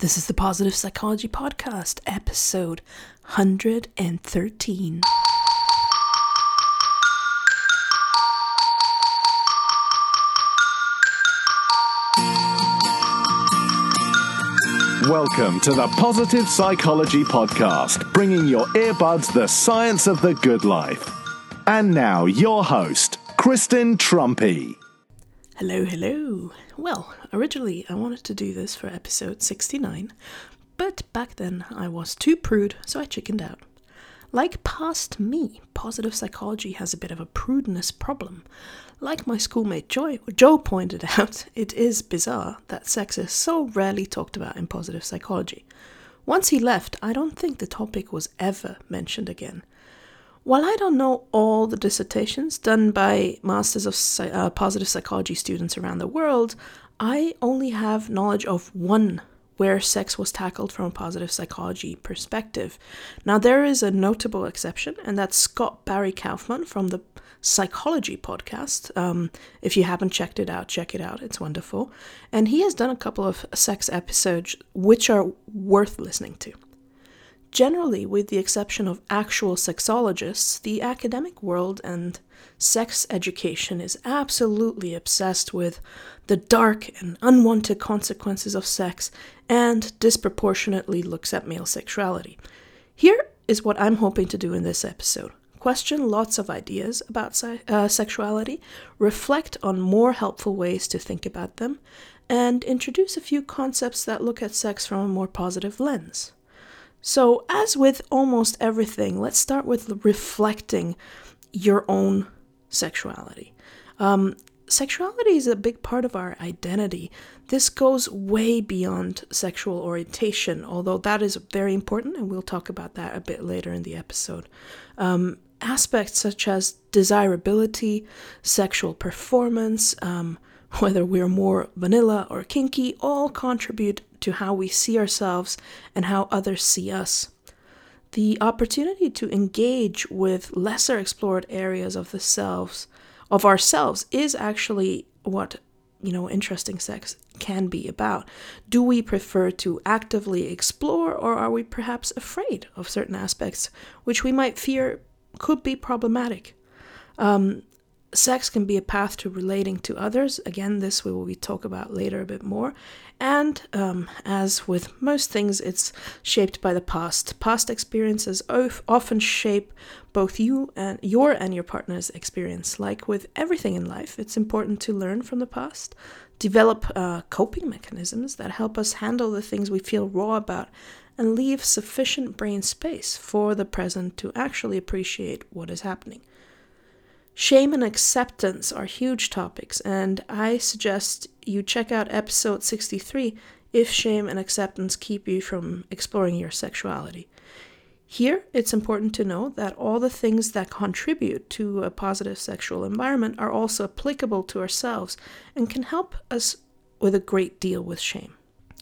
This is the Positive Psychology Podcast, episode 113. Welcome to the Positive Psychology Podcast, bringing your earbuds the science of the good life. And now, your host, Kristen Trumpy. Hello, hello. Well, originally I wanted to do this for episode 69, but back then I was too prude, so I chickened out. Like past me, positive psychology has a bit of a prudeness problem. Like my schoolmate Joy, Joe pointed out, it is bizarre that sex is so rarely talked about in positive psychology. Once he left, I don't think the topic was ever mentioned again. While I don't know all the dissertations done by Masters of uh, Positive Psychology students around the world, I only have knowledge of one where sex was tackled from a positive psychology perspective. Now, there is a notable exception, and that's Scott Barry Kaufman from the Psychology podcast. Um, if you haven't checked it out, check it out. It's wonderful. And he has done a couple of sex episodes which are worth listening to. Generally, with the exception of actual sexologists, the academic world and sex education is absolutely obsessed with the dark and unwanted consequences of sex and disproportionately looks at male sexuality. Here is what I'm hoping to do in this episode question lots of ideas about uh, sexuality, reflect on more helpful ways to think about them, and introduce a few concepts that look at sex from a more positive lens. So, as with almost everything, let's start with reflecting your own sexuality. Um, sexuality is a big part of our identity. This goes way beyond sexual orientation, although that is very important, and we'll talk about that a bit later in the episode. Um, aspects such as desirability, sexual performance, um, whether we're more vanilla or kinky, all contribute to how we see ourselves and how others see us. The opportunity to engage with lesser explored areas of the selves of ourselves is actually what you know interesting sex can be about. Do we prefer to actively explore or are we perhaps afraid of certain aspects which we might fear could be problematic? Um, sex can be a path to relating to others. Again, this we will be talk about later a bit more. And um, as with most things, it's shaped by the past. Past experiences often shape both you and your and your partner's experience. Like with everything in life, it's important to learn from the past, develop uh, coping mechanisms that help us handle the things we feel raw about, and leave sufficient brain space for the present to actually appreciate what is happening. Shame and acceptance are huge topics, and I suggest you check out episode 63 if shame and acceptance keep you from exploring your sexuality. Here, it's important to know that all the things that contribute to a positive sexual environment are also applicable to ourselves and can help us with a great deal with shame.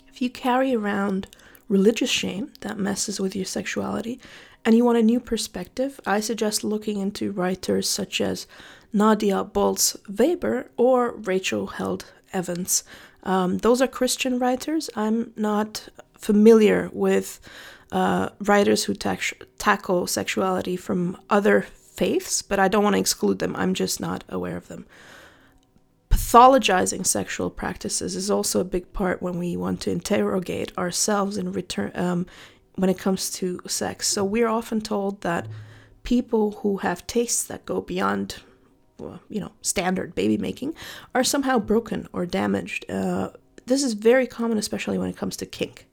If you carry around religious shame that messes with your sexuality, and you want a new perspective, I suggest looking into writers such as Nadia Bolz Weber or Rachel Held Evans. Um, those are Christian writers. I'm not familiar with uh, writers who tackle sexuality from other faiths, but I don't want to exclude them. I'm just not aware of them. Pathologizing sexual practices is also a big part when we want to interrogate ourselves in return um, when it comes to sex. So we're often told that people who have tastes that go beyond, well, you know, standard baby making are somehow broken or damaged. Uh, this is very common, especially when it comes to kink.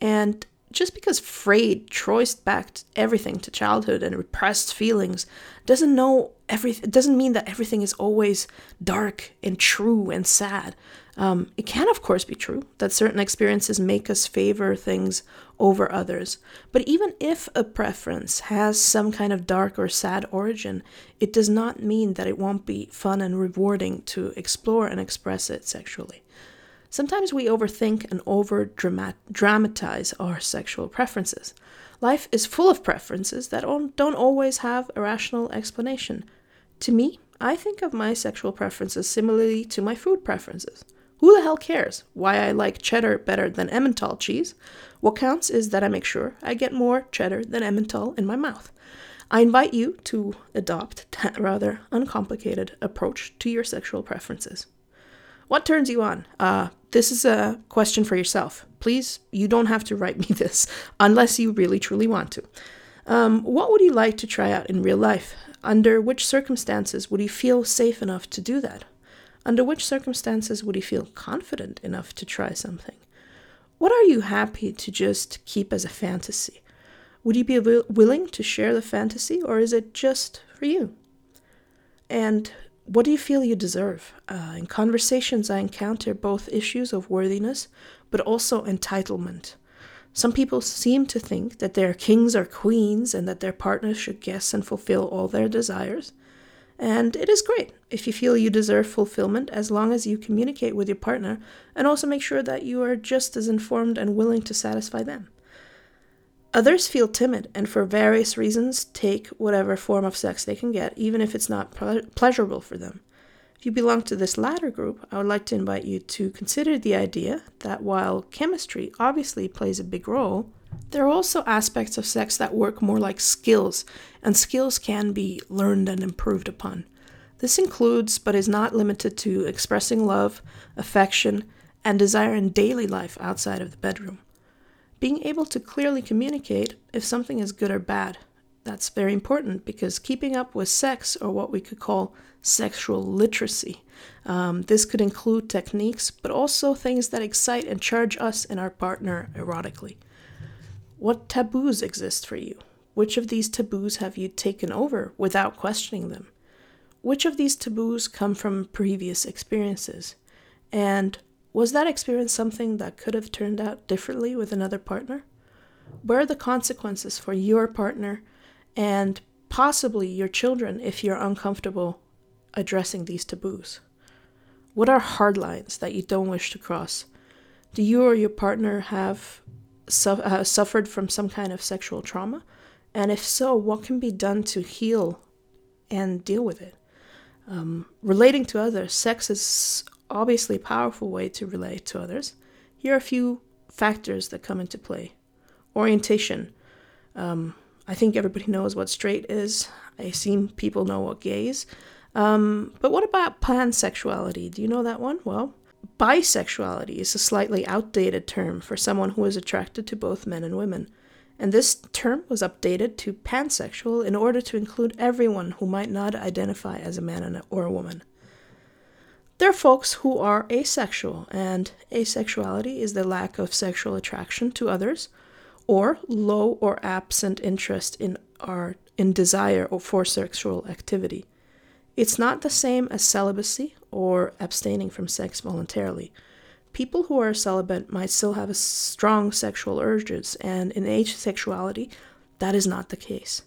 And just because Freud traced back everything to childhood and repressed feelings doesn't know everything. Doesn't mean that everything is always dark and true and sad. Um, it can, of course, be true that certain experiences make us favor things over others. But even if a preference has some kind of dark or sad origin, it does not mean that it won't be fun and rewarding to explore and express it sexually. Sometimes we overthink and over dramatize our sexual preferences. Life is full of preferences that don't always have a rational explanation. To me, I think of my sexual preferences similarly to my food preferences. Who the hell cares why I like cheddar better than Emmental cheese? What counts is that I make sure I get more cheddar than Emmental in my mouth. I invite you to adopt that rather uncomplicated approach to your sexual preferences. What turns you on? Uh, this is a question for yourself. Please, you don't have to write me this unless you really truly want to. Um, what would you like to try out in real life? Under which circumstances would you feel safe enough to do that? Under which circumstances would he feel confident enough to try something? What are you happy to just keep as a fantasy? Would you be willing to share the fantasy, or is it just for you? And what do you feel you deserve? Uh, in conversations, I encounter both issues of worthiness, but also entitlement. Some people seem to think that they are kings or queens and that their partners should guess and fulfill all their desires. And it is great if you feel you deserve fulfillment as long as you communicate with your partner and also make sure that you are just as informed and willing to satisfy them. Others feel timid and, for various reasons, take whatever form of sex they can get, even if it's not ple- pleasurable for them. If you belong to this latter group, I would like to invite you to consider the idea that while chemistry obviously plays a big role, there are also aspects of sex that work more like skills, and skills can be learned and improved upon. This includes, but is not limited to, expressing love, affection, and desire in daily life outside of the bedroom being able to clearly communicate if something is good or bad. That's very important because keeping up with sex, or what we could call sexual literacy, um, this could include techniques, but also things that excite and charge us and our partner erotically. What taboos exist for you? Which of these taboos have you taken over without questioning them? Which of these taboos come from previous experiences? And was that experience something that could have turned out differently with another partner? Where are the consequences for your partner and possibly your children if you're uncomfortable addressing these taboos? What are hard lines that you don't wish to cross? Do you or your partner have su- uh, suffered from some kind of sexual trauma? And if so, what can be done to heal and deal with it? Um, relating to others, sex is obviously a powerful way to relate to others, here are a few factors that come into play. Orientation. Um, I think everybody knows what straight is. I assume people know what gay is. Um, but what about pansexuality? Do you know that one? Well, bisexuality is a slightly outdated term for someone who is attracted to both men and women. And this term was updated to pansexual in order to include everyone who might not identify as a man or a woman. There are folks who are asexual, and asexuality is the lack of sexual attraction to others, or low or absent interest in our in desire or for sexual activity. It's not the same as celibacy or abstaining from sex voluntarily. People who are celibate might still have strong sexual urges, and in asexuality, that is not the case.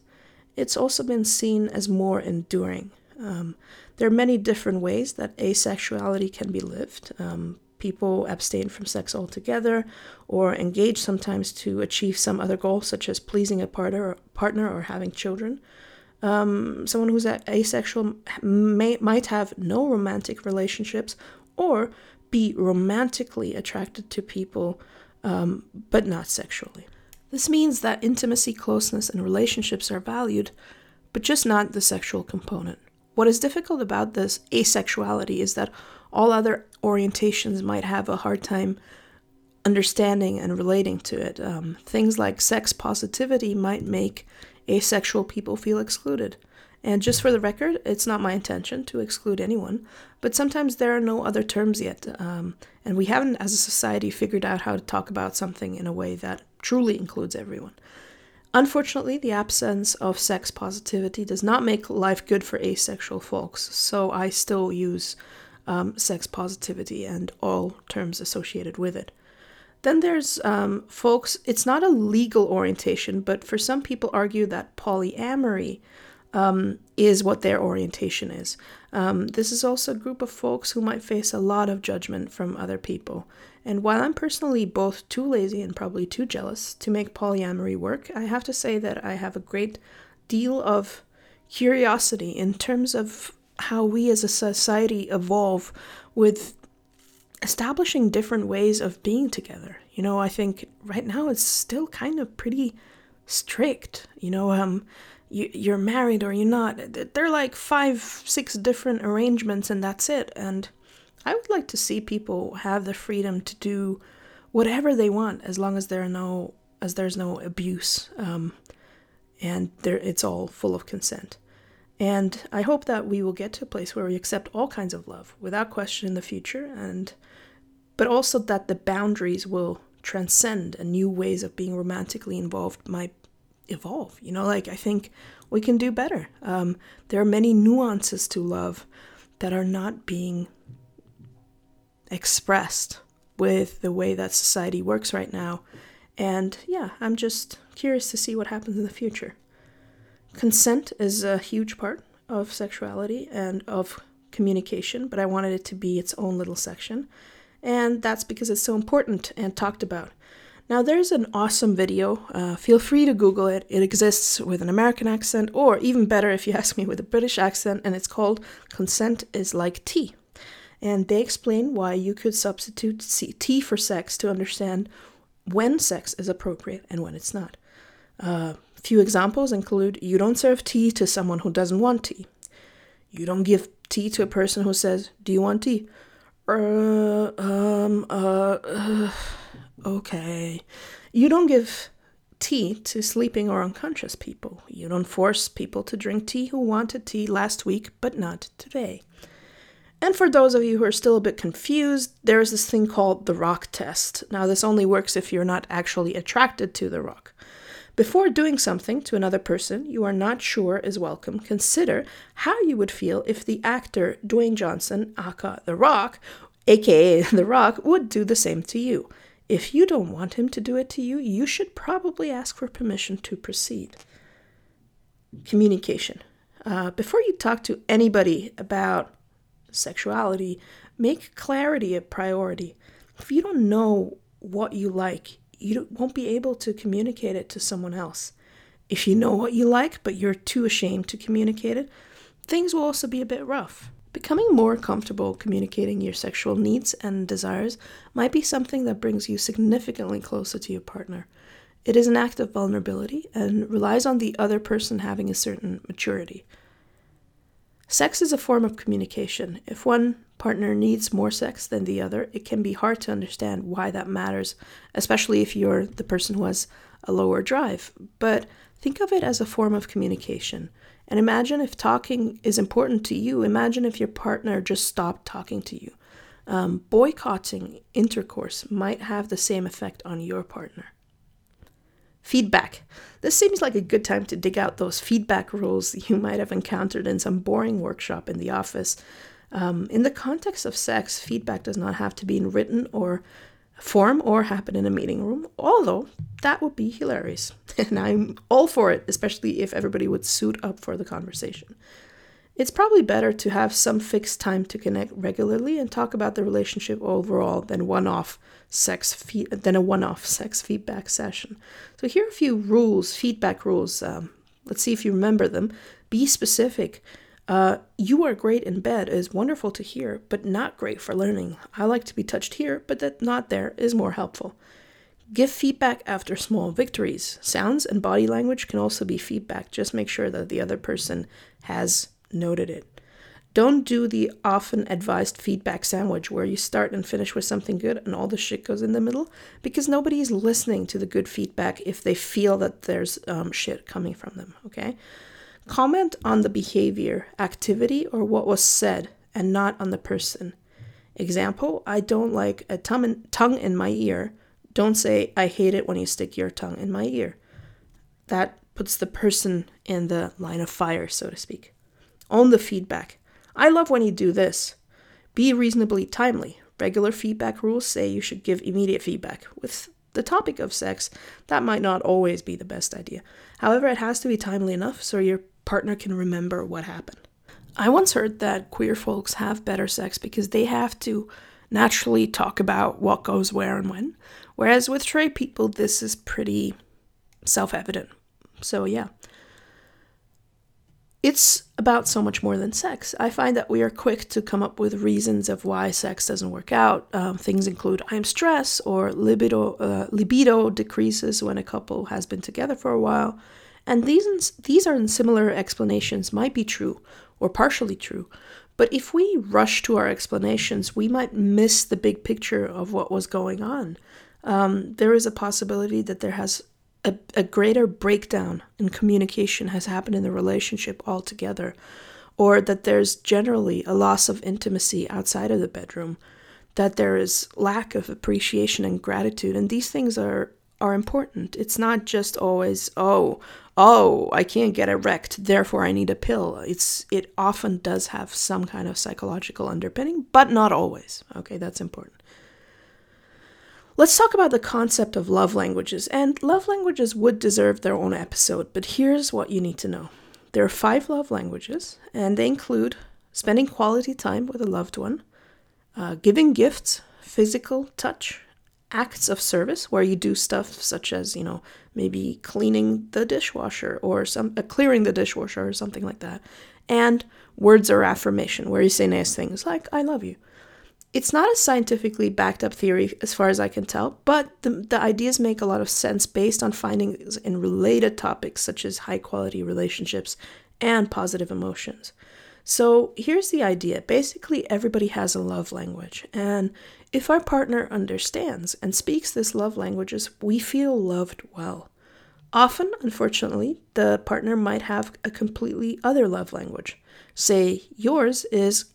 It's also been seen as more enduring. Um, there are many different ways that asexuality can be lived. Um, people abstain from sex altogether or engage sometimes to achieve some other goal, such as pleasing a partner, partner or having children. Um, someone who's asexual may, might have no romantic relationships or be romantically attracted to people, um, but not sexually. This means that intimacy, closeness, and relationships are valued, but just not the sexual component. What is difficult about this asexuality is that all other orientations might have a hard time understanding and relating to it. Um, things like sex positivity might make asexual people feel excluded. And just for the record, it's not my intention to exclude anyone, but sometimes there are no other terms yet, um, and we haven't, as a society, figured out how to talk about something in a way that truly includes everyone. Unfortunately, the absence of sex positivity does not make life good for asexual folks, so I still use um, sex positivity and all terms associated with it. Then there's um, folks, it's not a legal orientation, but for some people argue that polyamory um, is what their orientation is. Um, this is also a group of folks who might face a lot of judgment from other people. And while I'm personally both too lazy and probably too jealous to make polyamory work, I have to say that I have a great deal of curiosity in terms of how we as a society evolve with establishing different ways of being together. You know, I think right now it's still kind of pretty strict. You know, um, you, you're married or you're not. They're like five, six different arrangements, and that's it. And I would like to see people have the freedom to do whatever they want as long as there are no as there's no abuse um, and there it's all full of consent. And I hope that we will get to a place where we accept all kinds of love without question in the future and but also that the boundaries will transcend and new ways of being romantically involved might evolve. You know, like I think we can do better. Um, there are many nuances to love that are not being expressed with the way that society works right now. And yeah, I'm just curious to see what happens in the future. Consent is a huge part of sexuality and of communication, but I wanted it to be its own little section. And that's because it's so important and talked about. Now, there's an awesome video. Uh, feel free to Google it. It exists with an American accent, or even better, if you ask me, with a British accent, and it's called Consent is Like Tea and they explain why you could substitute tea for sex to understand when sex is appropriate and when it's not. Uh, few examples include you don't serve tea to someone who doesn't want tea. You don't give tea to a person who says, Do you want tea? Uh, um, uh, uh, okay. You don't give tea to sleeping or unconscious people. You don't force people to drink tea who wanted tea last week but not today. And for those of you who are still a bit confused, there is this thing called the rock test. Now, this only works if you're not actually attracted to the rock. Before doing something to another person you are not sure is welcome, consider how you would feel if the actor Dwayne Johnson, aka The Rock, aka The Rock, would do the same to you. If you don't want him to do it to you, you should probably ask for permission to proceed. Communication. Uh, before you talk to anybody about sexuality, make clarity a priority. If you don't know what you like, you won't be able to communicate it to someone else. If you know what you like, but you're too ashamed to communicate it, things will also be a bit rough. Becoming more comfortable communicating your sexual needs and desires might be something that brings you significantly closer to your partner. It is an act of vulnerability and relies on the other person having a certain maturity. Sex is a form of communication. If one partner needs more sex than the other, it can be hard to understand why that matters, especially if you're the person who has a lower drive. But think of it as a form of communication. And imagine if talking is important to you, imagine if your partner just stopped talking to you. Um, boycotting intercourse might have the same effect on your partner. Feedback. This seems like a good time to dig out those feedback rules you might have encountered in some boring workshop in the office. Um, in the context of sex, feedback does not have to be in written or form or happen in a meeting room, although that would be hilarious. And I'm all for it, especially if everybody would suit up for the conversation. It's probably better to have some fixed time to connect regularly and talk about the relationship overall than one-off sex fe- than a one-off sex feedback session. So here are a few rules, feedback rules. Um, let's see if you remember them. Be specific. Uh, you are great in bed is wonderful to hear, but not great for learning. I like to be touched here, but that not there is more helpful. Give feedback after small victories. Sounds and body language can also be feedback. Just make sure that the other person has noted it. Don't do the often advised feedback sandwich where you start and finish with something good and all the shit goes in the middle because nobody is listening to the good feedback if they feel that there's um, shit coming from them, okay? Comment on the behavior, activity, or what was said and not on the person. Example, I don't like a tongue in my ear. Don't say, I hate it when you stick your tongue in my ear. That puts the person in the line of fire, so to speak. Own the feedback. I love when you do this. Be reasonably timely. Regular feedback rules say you should give immediate feedback. With the topic of sex, that might not always be the best idea. However, it has to be timely enough so your partner can remember what happened. I once heard that queer folks have better sex because they have to naturally talk about what goes where and when, whereas with straight people, this is pretty self evident. So, yeah. It's about so much more than sex. I find that we are quick to come up with reasons of why sex doesn't work out. Um, things include I'm stressed or libido uh, libido decreases when a couple has been together for a while, and these these are similar explanations might be true or partially true. But if we rush to our explanations, we might miss the big picture of what was going on. Um, there is a possibility that there has a, a greater breakdown in communication has happened in the relationship altogether, or that there's generally a loss of intimacy outside of the bedroom, that there is lack of appreciation and gratitude, and these things are are important. It's not just always, oh, oh, I can't get erect, therefore I need a pill. It's it often does have some kind of psychological underpinning, but not always. Okay, that's important. Let's talk about the concept of love languages. And love languages would deserve their own episode, but here's what you need to know there are five love languages, and they include spending quality time with a loved one, uh, giving gifts, physical touch, acts of service where you do stuff such as, you know, maybe cleaning the dishwasher or some uh, clearing the dishwasher or something like that, and words or affirmation where you say nice things like I love you. It's not a scientifically backed up theory as far as I can tell, but the, the ideas make a lot of sense based on findings in related topics such as high quality relationships and positive emotions. So here's the idea basically, everybody has a love language, and if our partner understands and speaks this love languages, we feel loved well. Often, unfortunately, the partner might have a completely other love language. Say yours is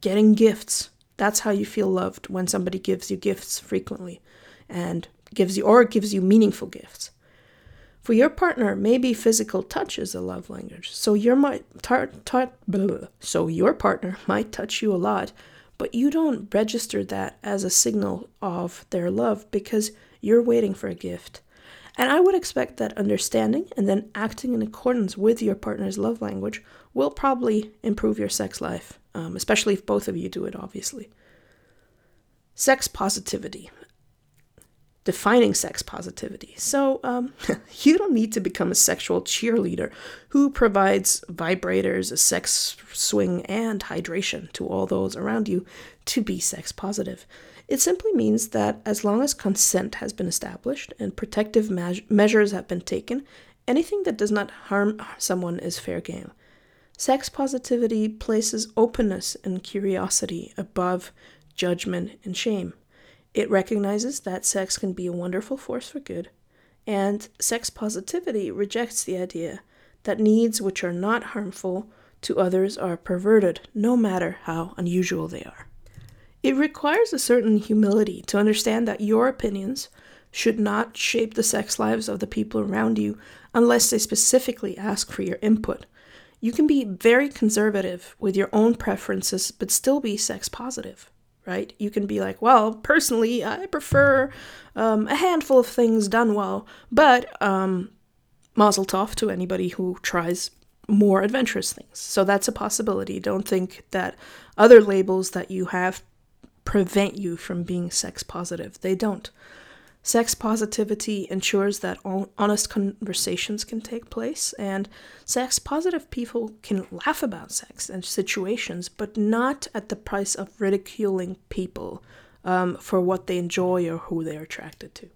getting gifts that's how you feel loved when somebody gives you gifts frequently and gives you or gives you meaningful gifts. For your partner, maybe physical touch is a love language. So your might tar, so your partner might touch you a lot, but you don't register that as a signal of their love because you're waiting for a gift. And I would expect that understanding and then acting in accordance with your partner's love language will probably improve your sex life, um, especially if both of you do it, obviously. Sex positivity. Defining sex positivity. So, um, you don't need to become a sexual cheerleader who provides vibrators, a sex swing, and hydration to all those around you to be sex positive. It simply means that as long as consent has been established and protective me- measures have been taken, anything that does not harm someone is fair game. Sex positivity places openness and curiosity above judgment and shame. It recognizes that sex can be a wonderful force for good, and sex positivity rejects the idea that needs which are not harmful to others are perverted, no matter how unusual they are. It requires a certain humility to understand that your opinions should not shape the sex lives of the people around you unless they specifically ask for your input. You can be very conservative with your own preferences but still be sex positive, right? You can be like, well, personally, I prefer um, a handful of things done well, but um, mazel tov to anybody who tries more adventurous things. So that's a possibility. Don't think that other labels that you have prevent you from being sex positive. They don't. Sex positivity ensures that honest conversations can take place, and sex positive people can laugh about sex and situations, but not at the price of ridiculing people um, for what they enjoy or who they're attracted to.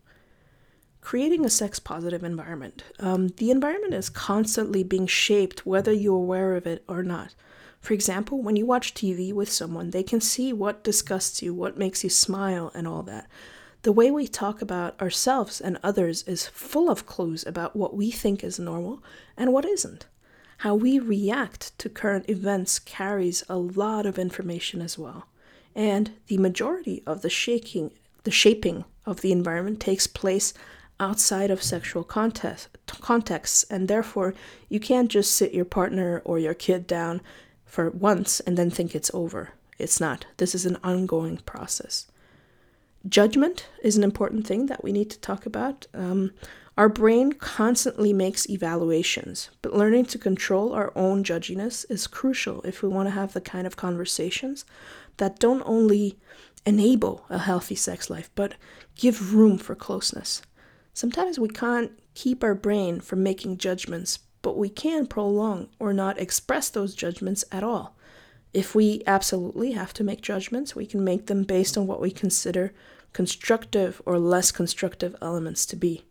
Creating a sex positive environment. Um, the environment is constantly being shaped, whether you're aware of it or not. For example, when you watch TV with someone, they can see what disgusts you, what makes you smile, and all that. The way we talk about ourselves and others is full of clues about what we think is normal and what isn't. How we react to current events carries a lot of information as well. And the majority of the shaking the shaping of the environment takes place outside of sexual context, contexts, and therefore you can't just sit your partner or your kid down for once and then think it's over. It's not. This is an ongoing process. Judgment is an important thing that we need to talk about. Um, our brain constantly makes evaluations, but learning to control our own judginess is crucial if we want to have the kind of conversations that don't only enable a healthy sex life, but give room for closeness. Sometimes we can't keep our brain from making judgments but we can prolong or not express those judgments at all. If we absolutely have to make judgments, we can make them based on what we consider constructive or less constructive elements to be.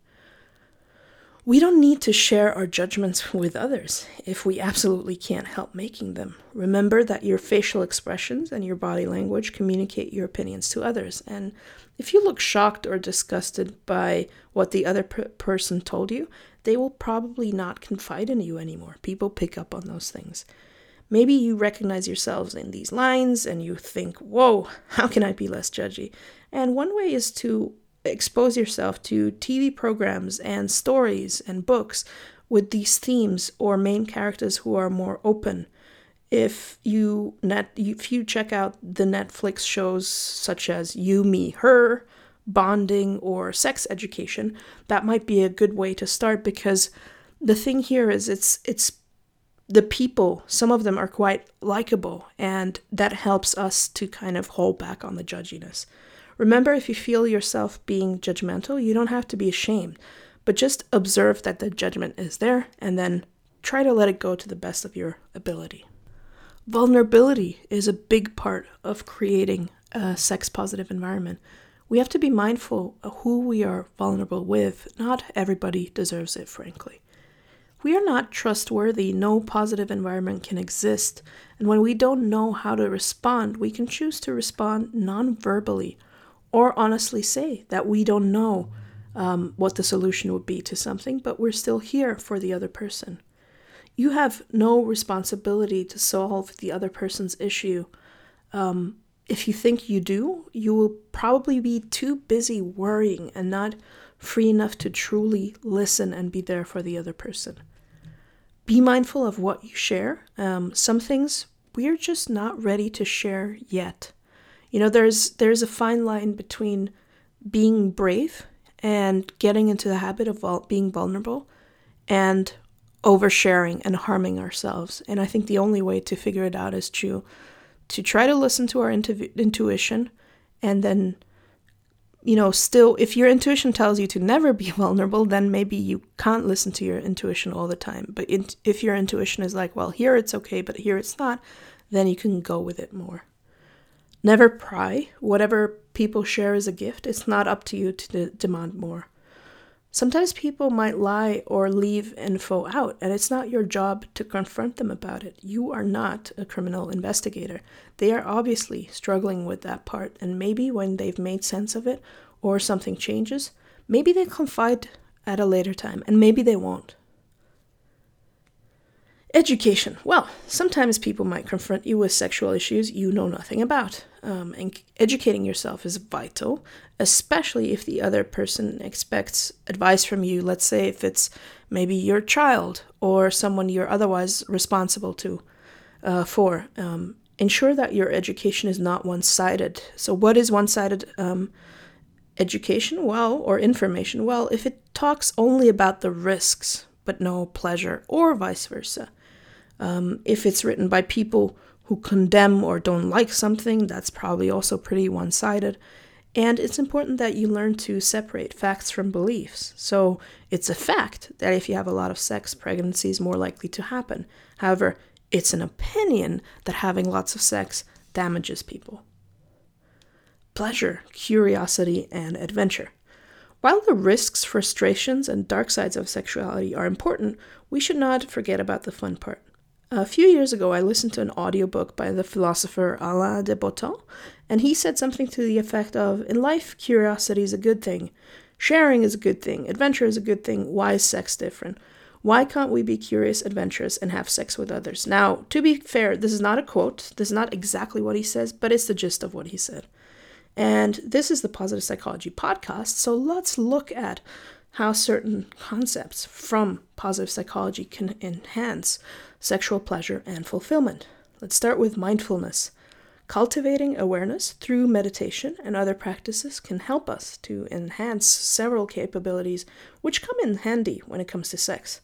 We don't need to share our judgments with others if we absolutely can't help making them. Remember that your facial expressions and your body language communicate your opinions to others. And if you look shocked or disgusted by what the other per- person told you, they will probably not confide in you anymore. People pick up on those things. Maybe you recognize yourselves in these lines and you think, whoa, how can I be less judgy? And one way is to expose yourself to TV programs and stories and books with these themes or main characters who are more open. If you net if you check out the Netflix shows such as You, Me, Her, Bonding, or Sex Education, that might be a good way to start because the thing here is it's it's the people, some of them are quite likable, and that helps us to kind of hold back on the judginess. Remember, if you feel yourself being judgmental, you don't have to be ashamed, but just observe that the judgment is there and then try to let it go to the best of your ability. Vulnerability is a big part of creating a sex positive environment. We have to be mindful of who we are vulnerable with. Not everybody deserves it, frankly. we are not trustworthy, no positive environment can exist. And when we don't know how to respond, we can choose to respond non verbally or honestly say that we don't know um, what the solution would be to something, but we're still here for the other person. You have no responsibility to solve the other person's issue. Um, if you think you do, you will probably be too busy worrying and not free enough to truly listen and be there for the other person. Be mindful of what you share. Um, some things we're just not ready to share yet. You know, there's there's a fine line between being brave and getting into the habit of vul- being vulnerable and oversharing and harming ourselves. And I think the only way to figure it out is to to try to listen to our intu- intuition and then you know, still if your intuition tells you to never be vulnerable, then maybe you can't listen to your intuition all the time. But if your intuition is like, well, here it's okay, but here it's not, then you can go with it more. Never pry. Whatever people share is a gift, it's not up to you to de- demand more. Sometimes people might lie or leave info out, and it's not your job to confront them about it. You are not a criminal investigator. They are obviously struggling with that part, and maybe when they've made sense of it or something changes, maybe they confide at a later time, and maybe they won't. Education. Well, sometimes people might confront you with sexual issues you know nothing about. Um, and educating yourself is vital, especially if the other person expects advice from you. Let's say if it's maybe your child or someone you're otherwise responsible to uh, for. Um, ensure that your education is not one sided. So, what is one sided um, education? Well, or information? Well, if it talks only about the risks but no pleasure, or vice versa. Um, if it's written by people who condemn or don't like something, that's probably also pretty one sided. And it's important that you learn to separate facts from beliefs. So it's a fact that if you have a lot of sex, pregnancy is more likely to happen. However, it's an opinion that having lots of sex damages people. Pleasure, curiosity, and adventure. While the risks, frustrations, and dark sides of sexuality are important, we should not forget about the fun part. A few years ago, I listened to an audiobook by the philosopher Alain de Botton, and he said something to the effect of In life, curiosity is a good thing. Sharing is a good thing. Adventure is a good thing. Why is sex different? Why can't we be curious, adventurous, and have sex with others? Now, to be fair, this is not a quote. This is not exactly what he says, but it's the gist of what he said. And this is the Positive Psychology podcast, so let's look at how certain concepts from positive psychology can enhance sexual pleasure and fulfillment. Let's start with mindfulness. Cultivating awareness through meditation and other practices can help us to enhance several capabilities which come in handy when it comes to sex.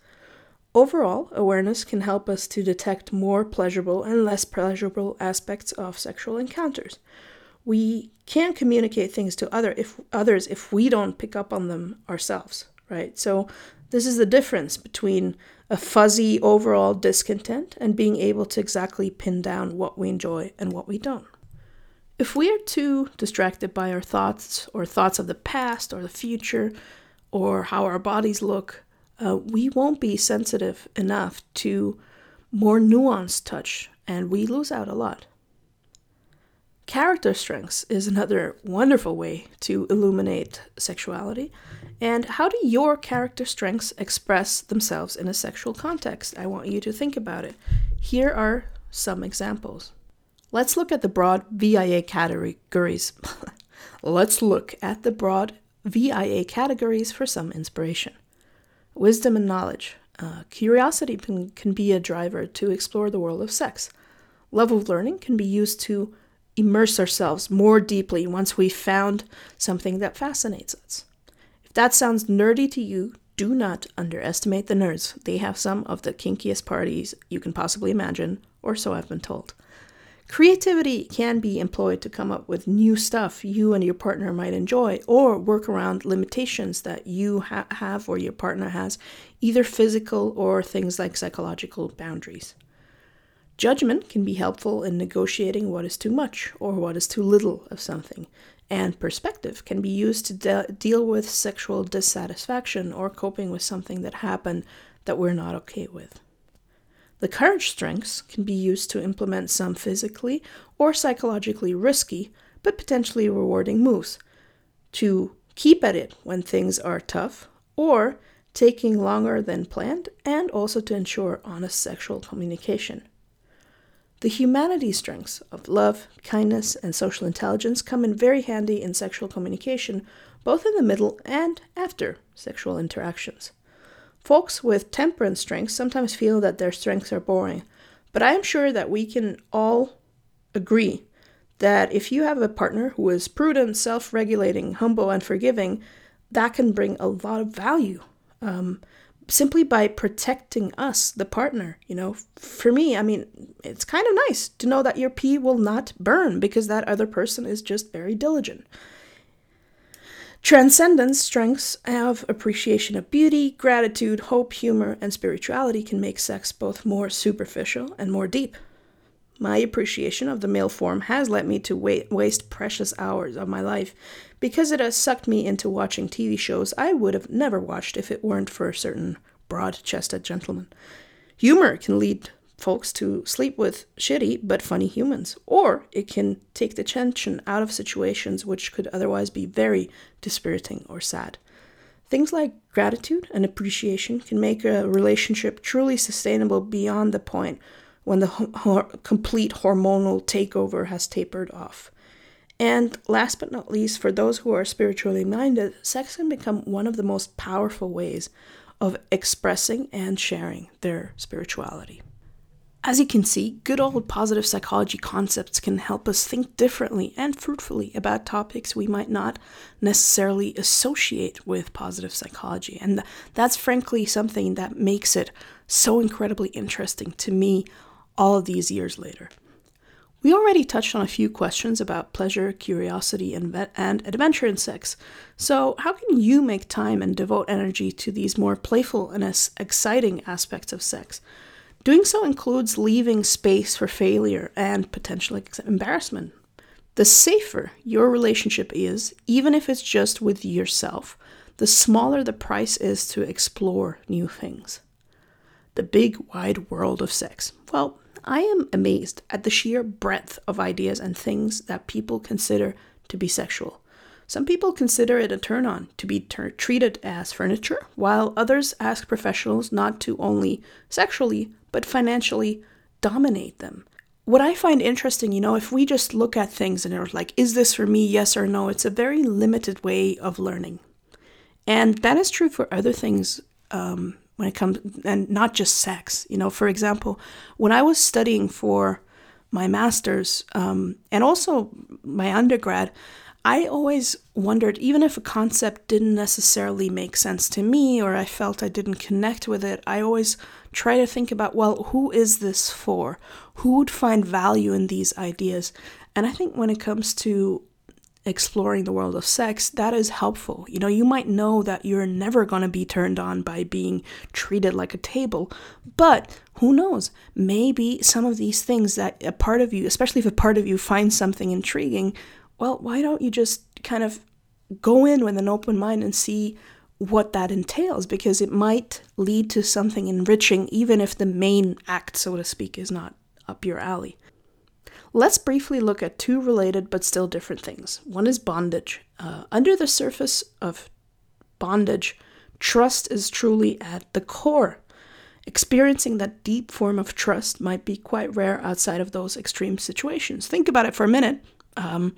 Overall, awareness can help us to detect more pleasurable and less pleasurable aspects of sexual encounters. We can't communicate things to other if others if we don't pick up on them ourselves, right? So This is the difference between a fuzzy overall discontent and being able to exactly pin down what we enjoy and what we don't. If we are too distracted by our thoughts or thoughts of the past or the future or how our bodies look, uh, we won't be sensitive enough to more nuanced touch and we lose out a lot. Character strengths is another wonderful way to illuminate sexuality. And how do your character strengths express themselves in a sexual context? I want you to think about it. Here are some examples. Let's look at the broad VIA categories. Let's look at the broad VIA categories for some inspiration. Wisdom and knowledge. Uh, curiosity can, can be a driver to explore the world of sex. Love of learning can be used to immerse ourselves more deeply once we've found something that fascinates us. If that sounds nerdy to you, do not underestimate the nerds. They have some of the kinkiest parties you can possibly imagine, or so I've been told. Creativity can be employed to come up with new stuff you and your partner might enjoy, or work around limitations that you ha- have or your partner has, either physical or things like psychological boundaries. Judgment can be helpful in negotiating what is too much or what is too little of something, and perspective can be used to de- deal with sexual dissatisfaction or coping with something that happened that we're not okay with. The courage strengths can be used to implement some physically or psychologically risky but potentially rewarding moves, to keep at it when things are tough, or taking longer than planned, and also to ensure honest sexual communication. The humanity strengths of love, kindness, and social intelligence come in very handy in sexual communication, both in the middle and after sexual interactions. Folks with temperance strengths sometimes feel that their strengths are boring, but I am sure that we can all agree that if you have a partner who is prudent, self regulating, humble, and forgiving, that can bring a lot of value. Um, simply by protecting us, the partner. You know, for me, I mean, it's kind of nice to know that your pee will not burn because that other person is just very diligent. Transcendence strengths of appreciation of beauty, gratitude, hope, humor, and spirituality can make sex both more superficial and more deep. My appreciation of the male form has led me to waste precious hours of my life because it has sucked me into watching TV shows I would have never watched if it weren't for a certain broad chested gentleman. Humor can lead folks to sleep with shitty but funny humans, or it can take the tension out of situations which could otherwise be very dispiriting or sad. Things like gratitude and appreciation can make a relationship truly sustainable beyond the point when the ho- complete hormonal takeover has tapered off. And last but not least, for those who are spiritually minded, sex can become one of the most powerful ways of expressing and sharing their spirituality. As you can see, good old positive psychology concepts can help us think differently and fruitfully about topics we might not necessarily associate with positive psychology. And that's frankly something that makes it so incredibly interesting to me all of these years later. We already touched on a few questions about pleasure, curiosity, and, and adventure in sex. So, how can you make time and devote energy to these more playful and exciting aspects of sex? Doing so includes leaving space for failure and potential embarrassment. The safer your relationship is, even if it's just with yourself, the smaller the price is to explore new things. The big wide world of sex. Well, I am amazed at the sheer breadth of ideas and things that people consider to be sexual. Some people consider it a turn on to be ter- treated as furniture, while others ask professionals not to only sexually, but financially dominate them. What I find interesting, you know, if we just look at things and are like, is this for me, yes or no, it's a very limited way of learning. And that is true for other things um, when it comes and not just sex you know for example when i was studying for my master's um, and also my undergrad i always wondered even if a concept didn't necessarily make sense to me or i felt i didn't connect with it i always try to think about well who is this for? Who would find value in these ideas? And i think when it comes to exploring the world of sex, that is helpful. You know, you might know that you're never going to be turned on by being treated like a table, but who knows? Maybe some of these things that a part of you, especially if a part of you finds something intriguing, well, why don't you just kind of go in with an open mind and see what that entails because it might lead to something enriching, even if the main act, so to speak, is not up your alley. Let's briefly look at two related but still different things. One is bondage. Uh, under the surface of bondage, trust is truly at the core. Experiencing that deep form of trust might be quite rare outside of those extreme situations. Think about it for a minute. Um,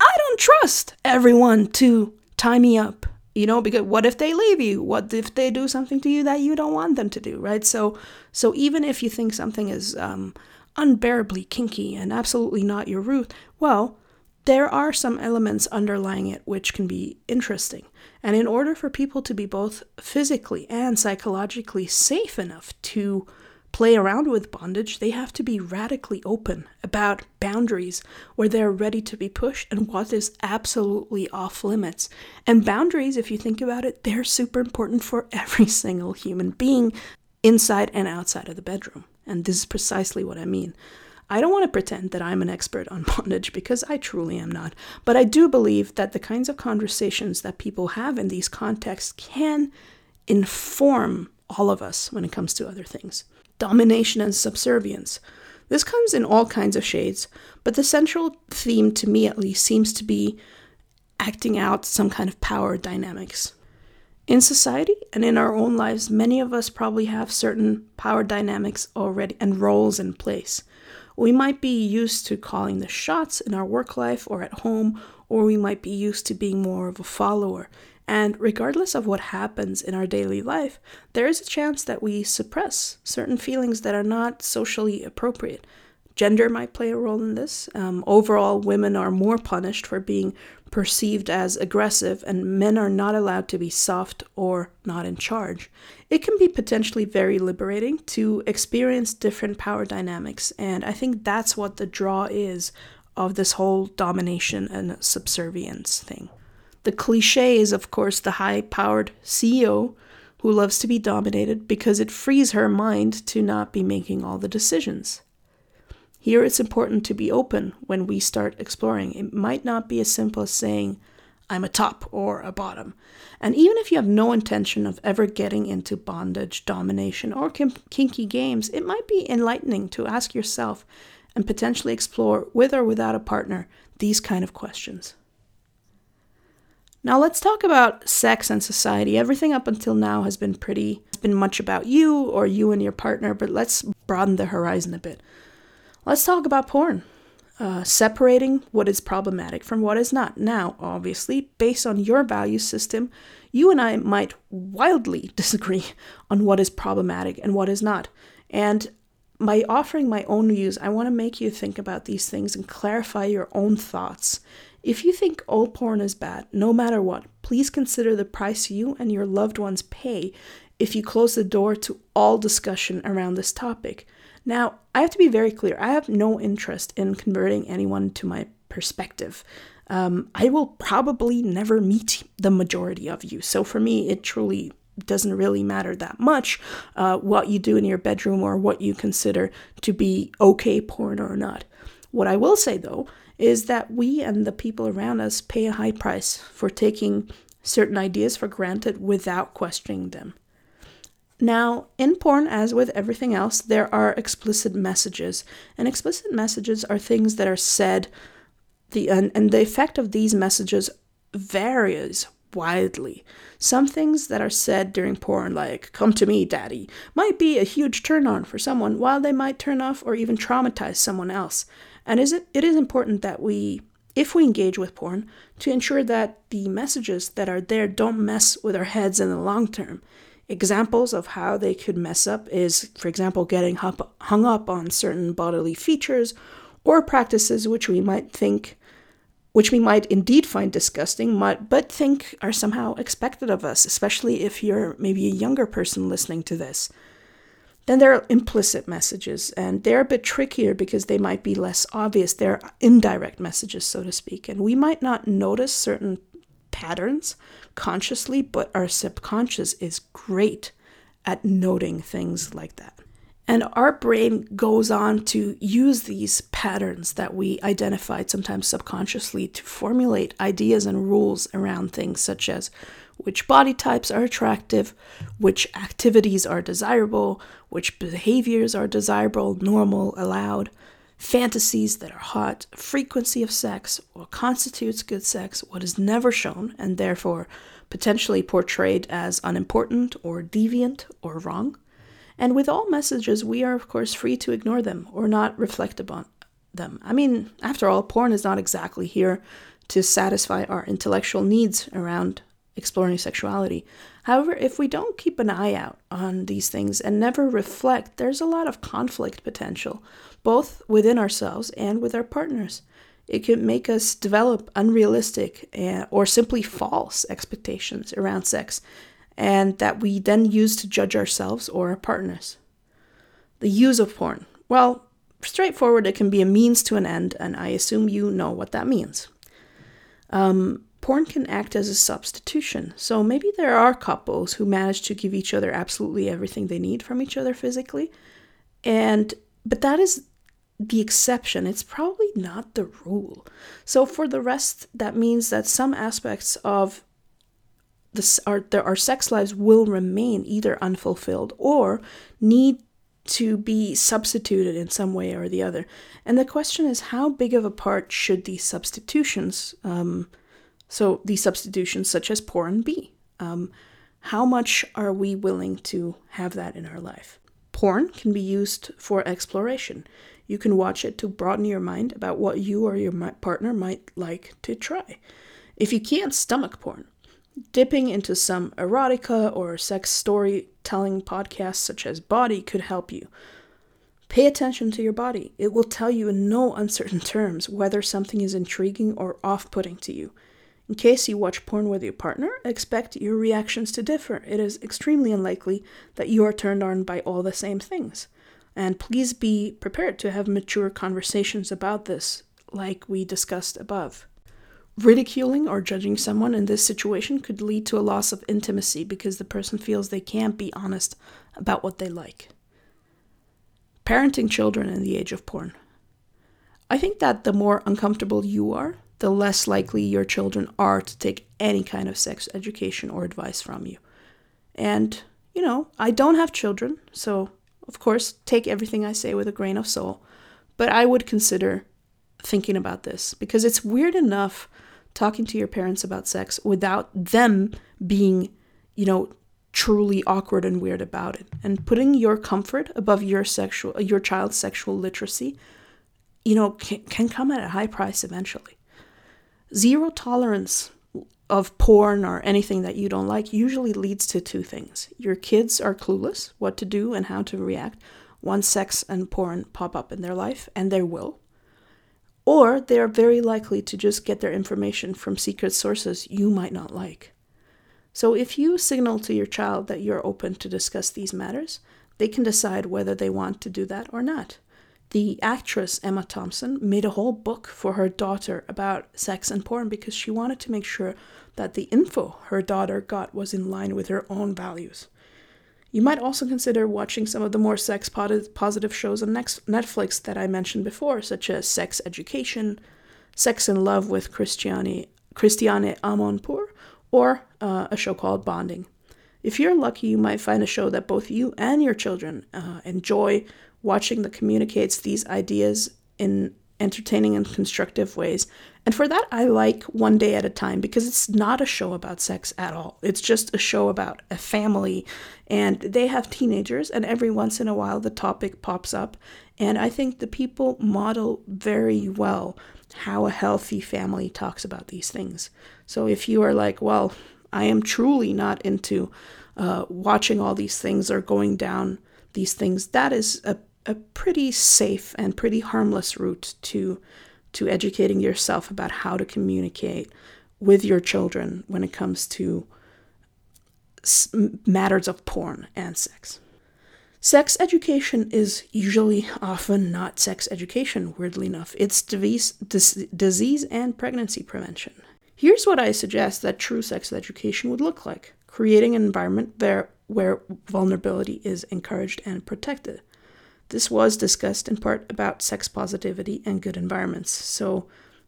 I don't trust everyone to tie me up you know because what if they leave you what if they do something to you that you don't want them to do right so so even if you think something is um, unbearably kinky and absolutely not your root well there are some elements underlying it which can be interesting and in order for people to be both physically and psychologically safe enough to play around with bondage, they have to be radically open about boundaries where they're ready to be pushed and what is absolutely off limits. And boundaries, if you think about it, they're super important for every single human being inside and outside of the bedroom. And this is precisely what I mean. I don't want to pretend that I'm an expert on bondage because I truly am not. But I do believe that the kinds of conversations that people have in these contexts can inform all of us when it comes to other things domination and subservience. This comes in all kinds of shades, but the central theme, to me at least, seems to be acting out some kind of power dynamics. In society and in our own lives, many of us probably have certain power dynamics already and roles in place. We might be used to calling the shots in our work life or at home, or we might be used to being more of a follower. And regardless of what happens in our daily life, there is a chance that we suppress certain feelings that are not socially appropriate. Gender might play a role in this. Um, overall, women are more punished for being perceived as aggressive, and men are not allowed to be soft or not in charge. It can be potentially very liberating to experience different power dynamics, and I think that's what the draw is of this whole domination and subservience thing. The cliche is, of course, the high powered CEO who loves to be dominated because it frees her mind to not be making all the decisions. Here it's important to be open when we start exploring. It might not be as simple as saying, I'm a top or a bottom. And even if you have no intention of ever getting into bondage, domination, or kinky games, it might be enlightening to ask yourself and potentially explore, with or without a partner, these kind of questions. Now let's talk about sex and society. Everything up until now has been pretty, it's been much about you or you and your partner, but let's broaden the horizon a bit. Let's talk about porn. Uh, separating what is problematic from what is not. Now, obviously, based on your value system, you and I might wildly disagree on what is problematic and what is not. And by offering my own views, I want to make you think about these things and clarify your own thoughts if you think all porn is bad, no matter what, please consider the price you and your loved ones pay if you close the door to all discussion around this topic. Now, I have to be very clear I have no interest in converting anyone to my perspective. Um, I will probably never meet the majority of you. So for me, it truly doesn't really matter that much uh, what you do in your bedroom or what you consider to be okay porn or not. What I will say though is that we and the people around us pay a high price for taking certain ideas for granted without questioning them. Now, in porn, as with everything else, there are explicit messages, and explicit messages are things that are said, the and, and the effect of these messages varies widely. Some things that are said during porn, like "Come to me, daddy," might be a huge turn on for someone, while they might turn off or even traumatize someone else. And is it, it is important that we, if we engage with porn, to ensure that the messages that are there don't mess with our heads in the long term. Examples of how they could mess up is, for example, getting hung up on certain bodily features or practices which we might think, which we might indeed find disgusting, but think are somehow expected of us, especially if you're maybe a younger person listening to this. Then there are implicit messages, and they're a bit trickier because they might be less obvious. They're indirect messages, so to speak. And we might not notice certain patterns consciously, but our subconscious is great at noting things like that. And our brain goes on to use these patterns that we identified sometimes subconsciously to formulate ideas and rules around things such as which body types are attractive, which activities are desirable, which behaviors are desirable, normal, allowed, fantasies that are hot, frequency of sex, what constitutes good sex, what is never shown and therefore potentially portrayed as unimportant or deviant or wrong and with all messages, we are, of course, free to ignore them or not reflect upon them. I mean, after all, porn is not exactly here to satisfy our intellectual needs around exploring sexuality. However, if we don't keep an eye out on these things and never reflect, there's a lot of conflict potential, both within ourselves and with our partners. It can make us develop unrealistic eh, or simply false expectations around sex and that we then use to judge ourselves or our partners. The use of porn. Well, straightforward, it can be a means to an end, and I assume you know what that means. Um, porn can act as a substitution, so maybe there are couples who manage to give each other absolutely everything they need from each other physically, and but that is the exception. It's probably not the rule. So for the rest, that means that some aspects of the, our, our sex lives will remain either unfulfilled or need to be substituted in some way or the other. And the question is, how big of a part should these substitutions, um, so these substitutions such as porn, be? Um, how much are we willing to have that in our life? Porn can be used for exploration. You can watch it to broaden your mind about what you or your partner might like to try. If you can't stomach porn, Dipping into some erotica or sex storytelling podcasts such as Bawdy could help you. Pay attention to your body. It will tell you in no uncertain terms whether something is intriguing or off putting to you. In case you watch porn with your partner, expect your reactions to differ. It is extremely unlikely that you are turned on by all the same things. And please be prepared to have mature conversations about this, like we discussed above. Ridiculing or judging someone in this situation could lead to a loss of intimacy because the person feels they can't be honest about what they like. Parenting children in the age of porn. I think that the more uncomfortable you are, the less likely your children are to take any kind of sex education or advice from you. And, you know, I don't have children, so of course, take everything I say with a grain of salt, but I would consider thinking about this because it's weird enough talking to your parents about sex without them being, you know, truly awkward and weird about it. And putting your comfort above your sexual your child's sexual literacy, you know, can, can come at a high price eventually. Zero tolerance of porn or anything that you don't like usually leads to two things. Your kids are clueless what to do and how to react once sex and porn pop up in their life, and they will or they are very likely to just get their information from secret sources you might not like. So, if you signal to your child that you're open to discuss these matters, they can decide whether they want to do that or not. The actress Emma Thompson made a whole book for her daughter about sex and porn because she wanted to make sure that the info her daughter got was in line with her own values. You might also consider watching some of the more sex positive shows on Netflix that I mentioned before, such as Sex Education, Sex and Love with Christiane, Christiane Amanpour, or uh, a show called Bonding. If you're lucky, you might find a show that both you and your children uh, enjoy watching that communicates these ideas in entertaining and constructive ways. And for that, I like One Day at a Time because it's not a show about sex at all. It's just a show about a family, and they have teenagers, and every once in a while the topic pops up. And I think the people model very well how a healthy family talks about these things. So if you are like, well, I am truly not into uh, watching all these things or going down these things, that is a a pretty safe and pretty harmless route to to educating yourself about how to communicate with your children when it comes to matters of porn and sex. Sex education is usually often not sex education, weirdly enough. It's disease, dis- disease and pregnancy prevention. Here's what I suggest that true sex education would look like creating an environment there where vulnerability is encouraged and protected. This was discussed in part about sex positivity and good environments. So,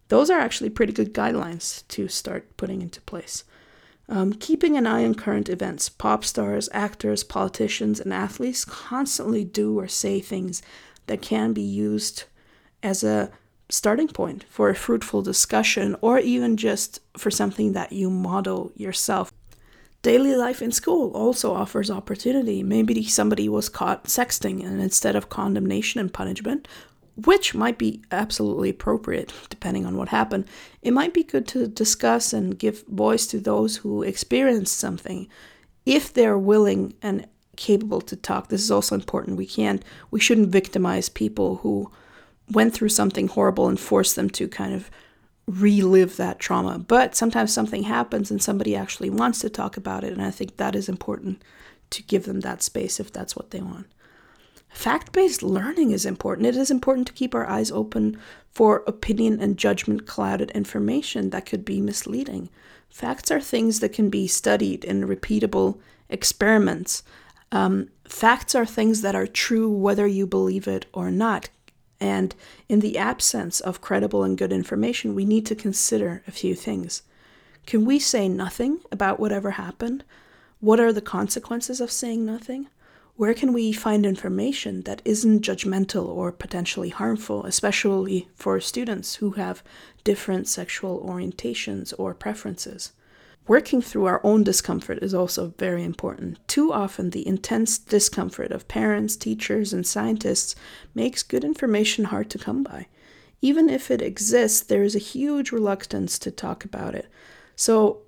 those are actually pretty good guidelines to start putting into place. Um, keeping an eye on current events. Pop stars, actors, politicians, and athletes constantly do or say things that can be used as a starting point for a fruitful discussion or even just for something that you model yourself. Daily life in school also offers opportunity. Maybe somebody was caught sexting, and instead of condemnation and punishment, which might be absolutely appropriate depending on what happened, it might be good to discuss and give voice to those who experienced something if they're willing and capable to talk. This is also important. We can't, we shouldn't victimize people who went through something horrible and force them to kind of relive that trauma. But sometimes something happens and somebody actually wants to talk about it. And I think that is important to give them that space if that's what they want. Fact based learning is important. It is important to keep our eyes open for opinion and judgment clouded information that could be misleading. Facts are things that can be studied in repeatable experiments. Um, facts are things that are true whether you believe it or not. And in the absence of credible and good information, we need to consider a few things. Can we say nothing about whatever happened? What are the consequences of saying nothing? Where can we find information that isn't judgmental or potentially harmful, especially for students who have different sexual orientations or preferences? Working through our own discomfort is also very important. Too often, the intense discomfort of parents, teachers, and scientists makes good information hard to come by. Even if it exists, there is a huge reluctance to talk about it. So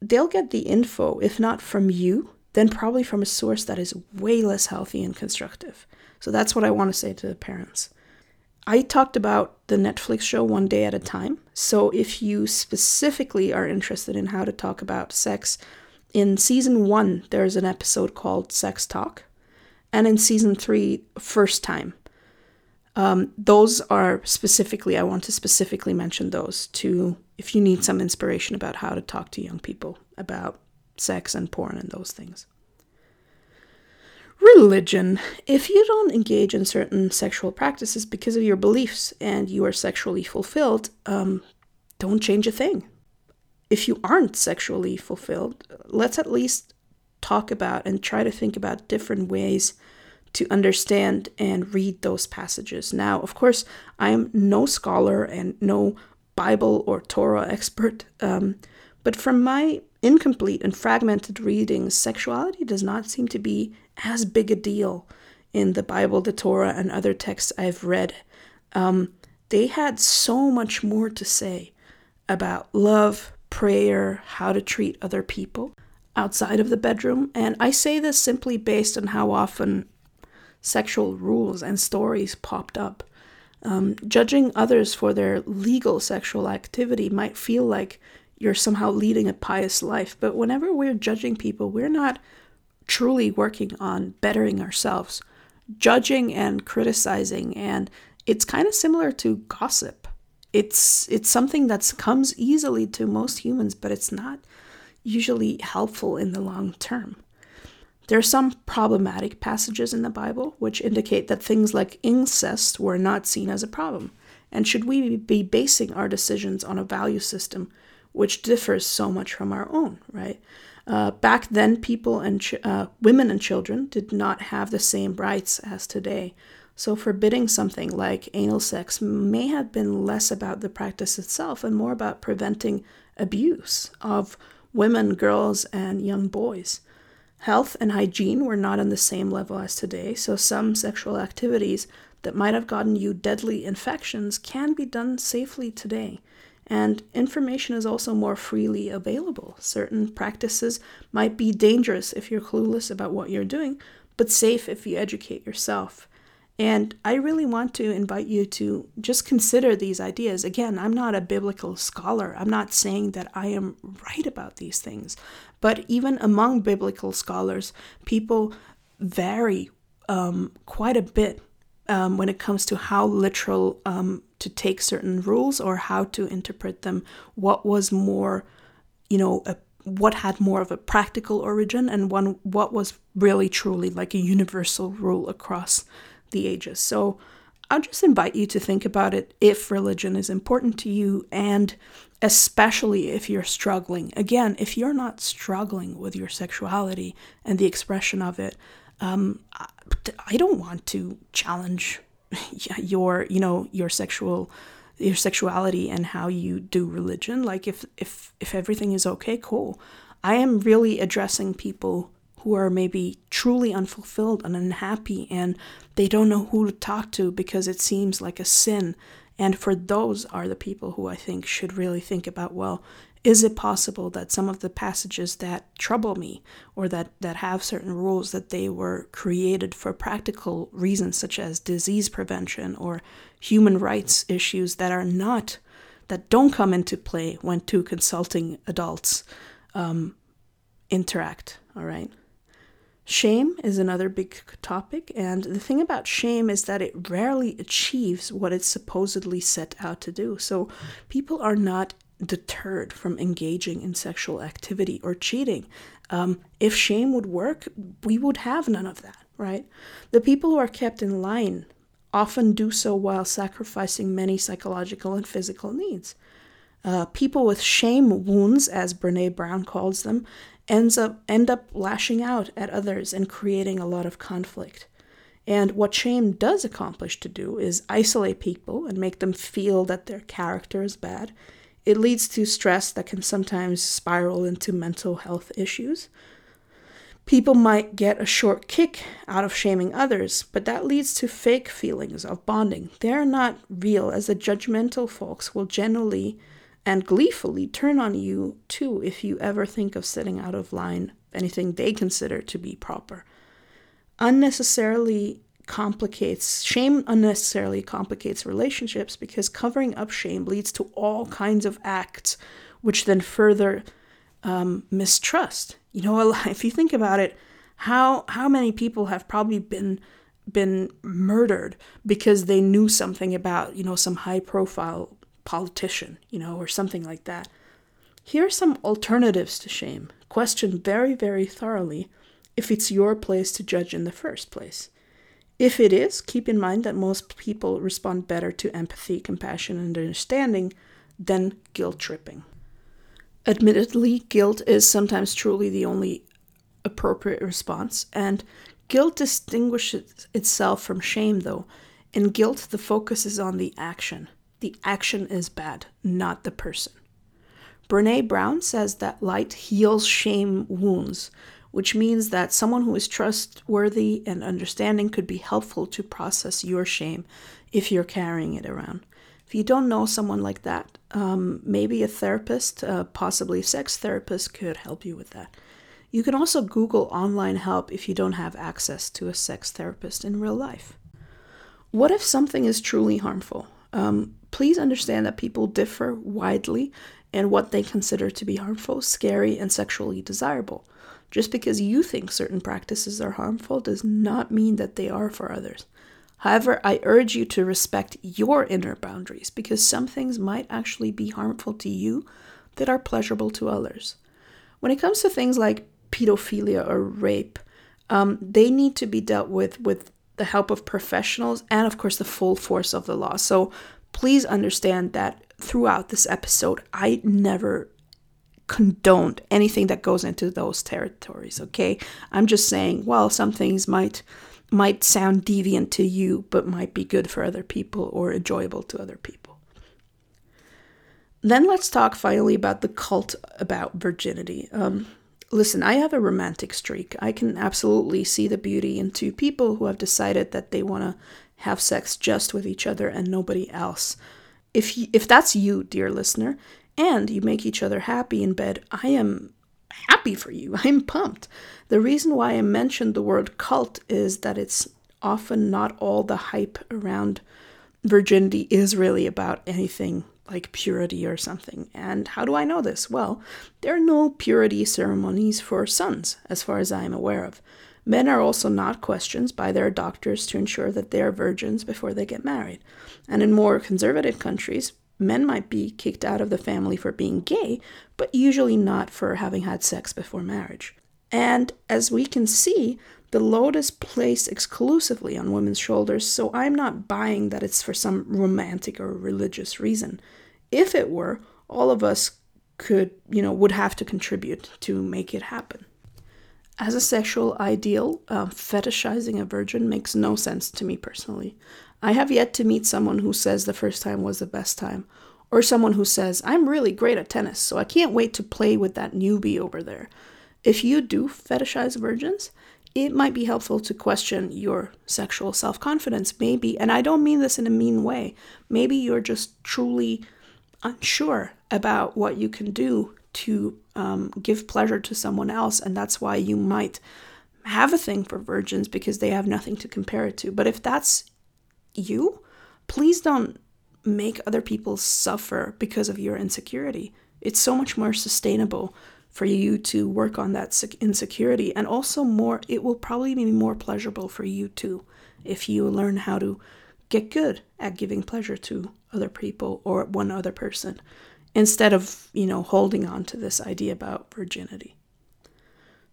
they'll get the info, if not from you, then probably from a source that is way less healthy and constructive. So that's what I want to say to the parents. I talked about the Netflix show One Day at a Time. So if you specifically are interested in how to talk about sex, in season one, there's an episode called Sex Talk. And in season three, First Time. Um, those are specifically, I want to specifically mention those to if you need some inspiration about how to talk to young people about sex and porn and those things. Religion. If you don't engage in certain sexual practices because of your beliefs and you are sexually fulfilled, um, don't change a thing. If you aren't sexually fulfilled, let's at least talk about and try to think about different ways to understand and read those passages. Now, of course, I am no scholar and no Bible or Torah expert, um, but from my incomplete and fragmented readings, sexuality does not seem to be as big a deal in the Bible, the Torah, and other texts I've read. Um, they had so much more to say about love, prayer, how to treat other people outside of the bedroom. And I say this simply based on how often sexual rules and stories popped up. Um, judging others for their legal sexual activity might feel like you're somehow leading a pious life, but whenever we're judging people, we're not truly working on bettering ourselves, judging and criticizing, and it's kind of similar to gossip. It's it's something that comes easily to most humans, but it's not usually helpful in the long term. There are some problematic passages in the Bible which indicate that things like incest were not seen as a problem. And should we be basing our decisions on a value system which differs so much from our own, right? Uh, back then, people and ch- uh, women and children did not have the same rights as today. So, forbidding something like anal sex may have been less about the practice itself and more about preventing abuse of women, girls, and young boys. Health and hygiene were not on the same level as today, so some sexual activities that might have gotten you deadly infections can be done safely today. And information is also more freely available. Certain practices might be dangerous if you're clueless about what you're doing, but safe if you educate yourself. And I really want to invite you to just consider these ideas. Again, I'm not a biblical scholar. I'm not saying that I am right about these things. But even among biblical scholars, people vary um, quite a bit um, when it comes to how literal um, to take certain rules or how to interpret them. What was more, you know, a, what had more of a practical origin, and one what was really truly like a universal rule across the ages. So I'll just invite you to think about it if religion is important to you and especially if you're struggling. Again, if you're not struggling with your sexuality and the expression of it, um, I don't want to challenge your, you know, your sexual your sexuality and how you do religion. Like if if if everything is okay, cool. I am really addressing people who are maybe truly unfulfilled and unhappy and they don't know who to talk to because it seems like a sin and for those are the people who I think should really think about well, is it possible that some of the passages that trouble me or that, that have certain rules that they were created for practical reasons such as disease prevention or human rights issues that are not that don't come into play when two consulting adults um, interact all right Shame is another big topic, and the thing about shame is that it rarely achieves what it's supposedly set out to do. So people are not deterred from engaging in sexual activity or cheating. Um, if shame would work, we would have none of that, right? The people who are kept in line often do so while sacrificing many psychological and physical needs. Uh, people with shame wounds, as Brene Brown calls them, ends up end up lashing out at others and creating a lot of conflict. And what shame does accomplish to do is isolate people and make them feel that their character is bad. It leads to stress that can sometimes spiral into mental health issues. People might get a short kick out of shaming others, but that leads to fake feelings of bonding. They're not real, as the judgmental folks will generally and gleefully turn on you too if you ever think of setting out of line anything they consider to be proper. Unnecessarily complicates shame unnecessarily complicates relationships because covering up shame leads to all kinds of acts which then further um, mistrust you know if you think about it how how many people have probably been been murdered because they knew something about you know some high profile politician, you know, or something like that. Here are some alternatives to shame. Question very, very thoroughly if it's your place to judge in the first place. If it is, keep in mind that most people respond better to empathy, compassion, and understanding than guilt tripping. Admittedly, guilt is sometimes truly the only appropriate response, and guilt distinguishes itself from shame, though. In guilt, the focus is on the action. The action is bad, not the person. Brene Brown says that light heals shame wounds, which means that someone who is trustworthy and understanding could be helpful to process your shame if you're carrying it around. If you don't know someone like that, um, maybe a therapist, uh, possibly a sex therapist, could help you with that. You can also Google online help if you don't have access to a sex therapist in real life. What if something is truly harmful? Um, please understand that people differ widely in what they consider to be harmful, scary, and sexually desirable. Just because you think certain practices are harmful does not mean that they are for others. However, I urge you to respect your inner boundaries because some things might actually be harmful to you that are pleasurable to others. When it comes to things like pedophilia or rape, um, they need to be dealt with with the help of professionals and, of course, the full force of the law. So please understand that throughout this episode, I never condoned anything that goes into those territories, okay? I'm just saying, well, some things might might sound deviant to you, but might be good for other people or enjoyable to other people. Then let's talk finally about the cult about virginity. Um, listen, I have a romantic streak. I can absolutely see the beauty in two people who have decided that they want to have sex just with each other and nobody else. If you, if that's you, dear listener, and you make each other happy in bed, I am happy for you. I'm pumped. The reason why I mentioned the word cult is that it's often not all the hype around virginity is really about anything like purity or something. And how do I know this? Well, there are no purity ceremonies for sons, as far as I am aware of. Men are also not questioned by their doctors to ensure that they are virgins before they get married. And in more conservative countries, men might be kicked out of the family for being gay, but usually not for having had sex before marriage. And as we can see, the load is placed exclusively on women's shoulders, so I'm not buying that it's for some romantic or religious reason. If it were, all of us could, you know, would have to contribute to make it happen. As a sexual ideal, uh, fetishizing a virgin makes no sense to me personally. I have yet to meet someone who says the first time was the best time, or someone who says, I'm really great at tennis, so I can't wait to play with that newbie over there. If you do fetishize virgins, it might be helpful to question your sexual self confidence, maybe. And I don't mean this in a mean way. Maybe you're just truly unsure about what you can do to um, give pleasure to someone else. And that's why you might have a thing for virgins because they have nothing to compare it to. But if that's you, please don't make other people suffer because of your insecurity. It's so much more sustainable for you to work on that insecurity and also more it will probably be more pleasurable for you too if you learn how to get good at giving pleasure to other people or one other person instead of you know holding on to this idea about virginity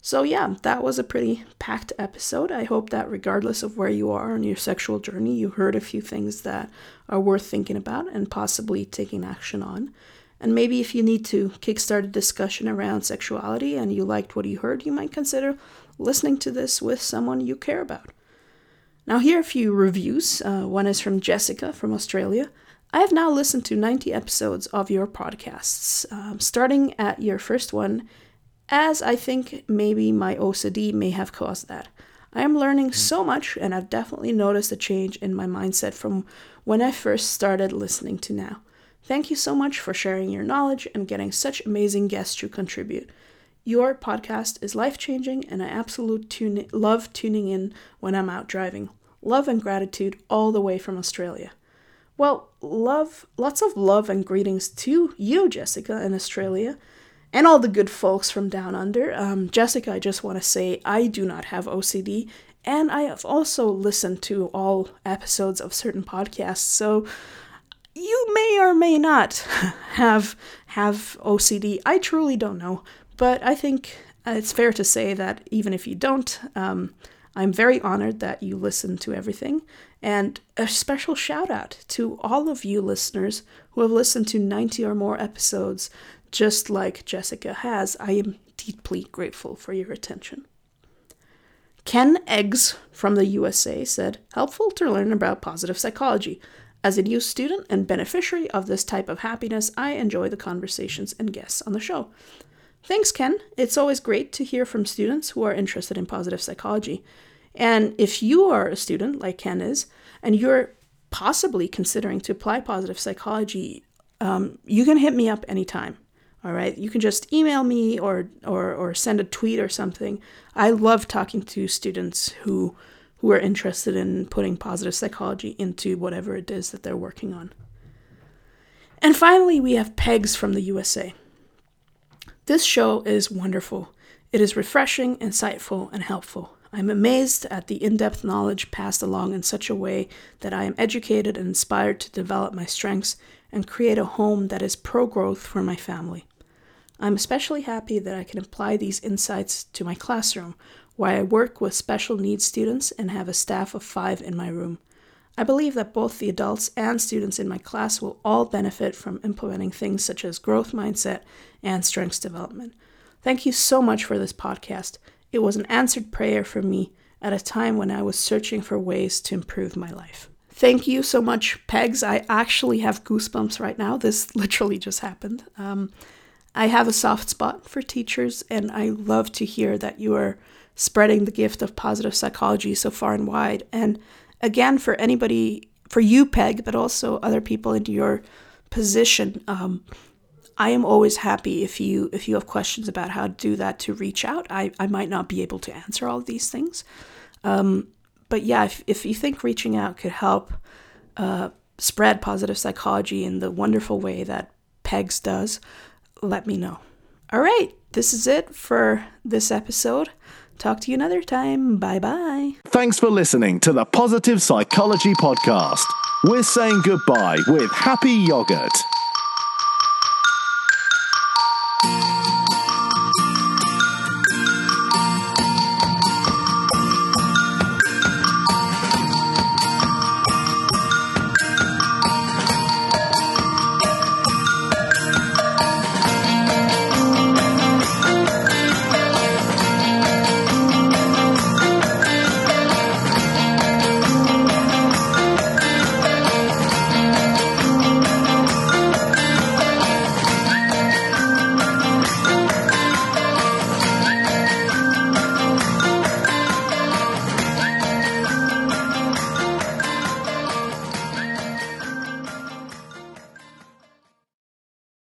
so yeah that was a pretty packed episode i hope that regardless of where you are on your sexual journey you heard a few things that are worth thinking about and possibly taking action on and maybe if you need to kickstart a discussion around sexuality and you liked what you heard, you might consider listening to this with someone you care about. Now, here are a few reviews. Uh, one is from Jessica from Australia. I have now listened to 90 episodes of your podcasts, um, starting at your first one, as I think maybe my OCD may have caused that. I am learning hmm. so much, and I've definitely noticed a change in my mindset from when I first started listening to now. Thank you so much for sharing your knowledge and getting such amazing guests to contribute. Your podcast is life changing, and I absolutely tune- love tuning in when I'm out driving. Love and gratitude all the way from Australia. Well, love, lots of love and greetings to you, Jessica, in Australia, and all the good folks from down under. Um, Jessica, I just want to say I do not have OCD, and I have also listened to all episodes of certain podcasts, so you may or may not have have OCD. I truly don't know, but I think it's fair to say that even if you don't, um, I'm very honored that you listen to everything. And a special shout out to all of you listeners who have listened to 90 or more episodes, just like Jessica has. I am deeply grateful for your attention. Ken Eggs from the USA said, helpful to learn about positive psychology. As a new student and beneficiary of this type of happiness, I enjoy the conversations and guests on the show. Thanks, Ken. It's always great to hear from students who are interested in positive psychology. And if you are a student, like Ken is, and you're possibly considering to apply positive psychology, um, you can hit me up anytime. All right, you can just email me or, or or send a tweet or something. I love talking to students who who are interested in putting positive psychology into whatever it is that they're working on. And finally, we have Pegs from the USA. This show is wonderful. It is refreshing, insightful, and helpful. I'm amazed at the in depth knowledge passed along in such a way that I am educated and inspired to develop my strengths and create a home that is pro growth for my family. I'm especially happy that I can apply these insights to my classroom, where I work with special needs students and have a staff of five in my room. I believe that both the adults and students in my class will all benefit from implementing things such as growth mindset and strengths development. Thank you so much for this podcast. It was an answered prayer for me at a time when I was searching for ways to improve my life. Thank you so much, Pegs. I actually have goosebumps right now. This literally just happened. Um, I have a soft spot for teachers, and I love to hear that you are spreading the gift of positive psychology so far and wide. And again, for anybody, for you, Peg, but also other people in your position, um, I am always happy if you if you have questions about how to do that to reach out. I, I might not be able to answer all of these things. Um, but yeah, if, if you think reaching out could help uh, spread positive psychology in the wonderful way that Pegs does, let me know. All right, this is it for this episode. Talk to you another time. Bye bye. Thanks for listening to the Positive Psychology Podcast. We're saying goodbye with happy yogurt.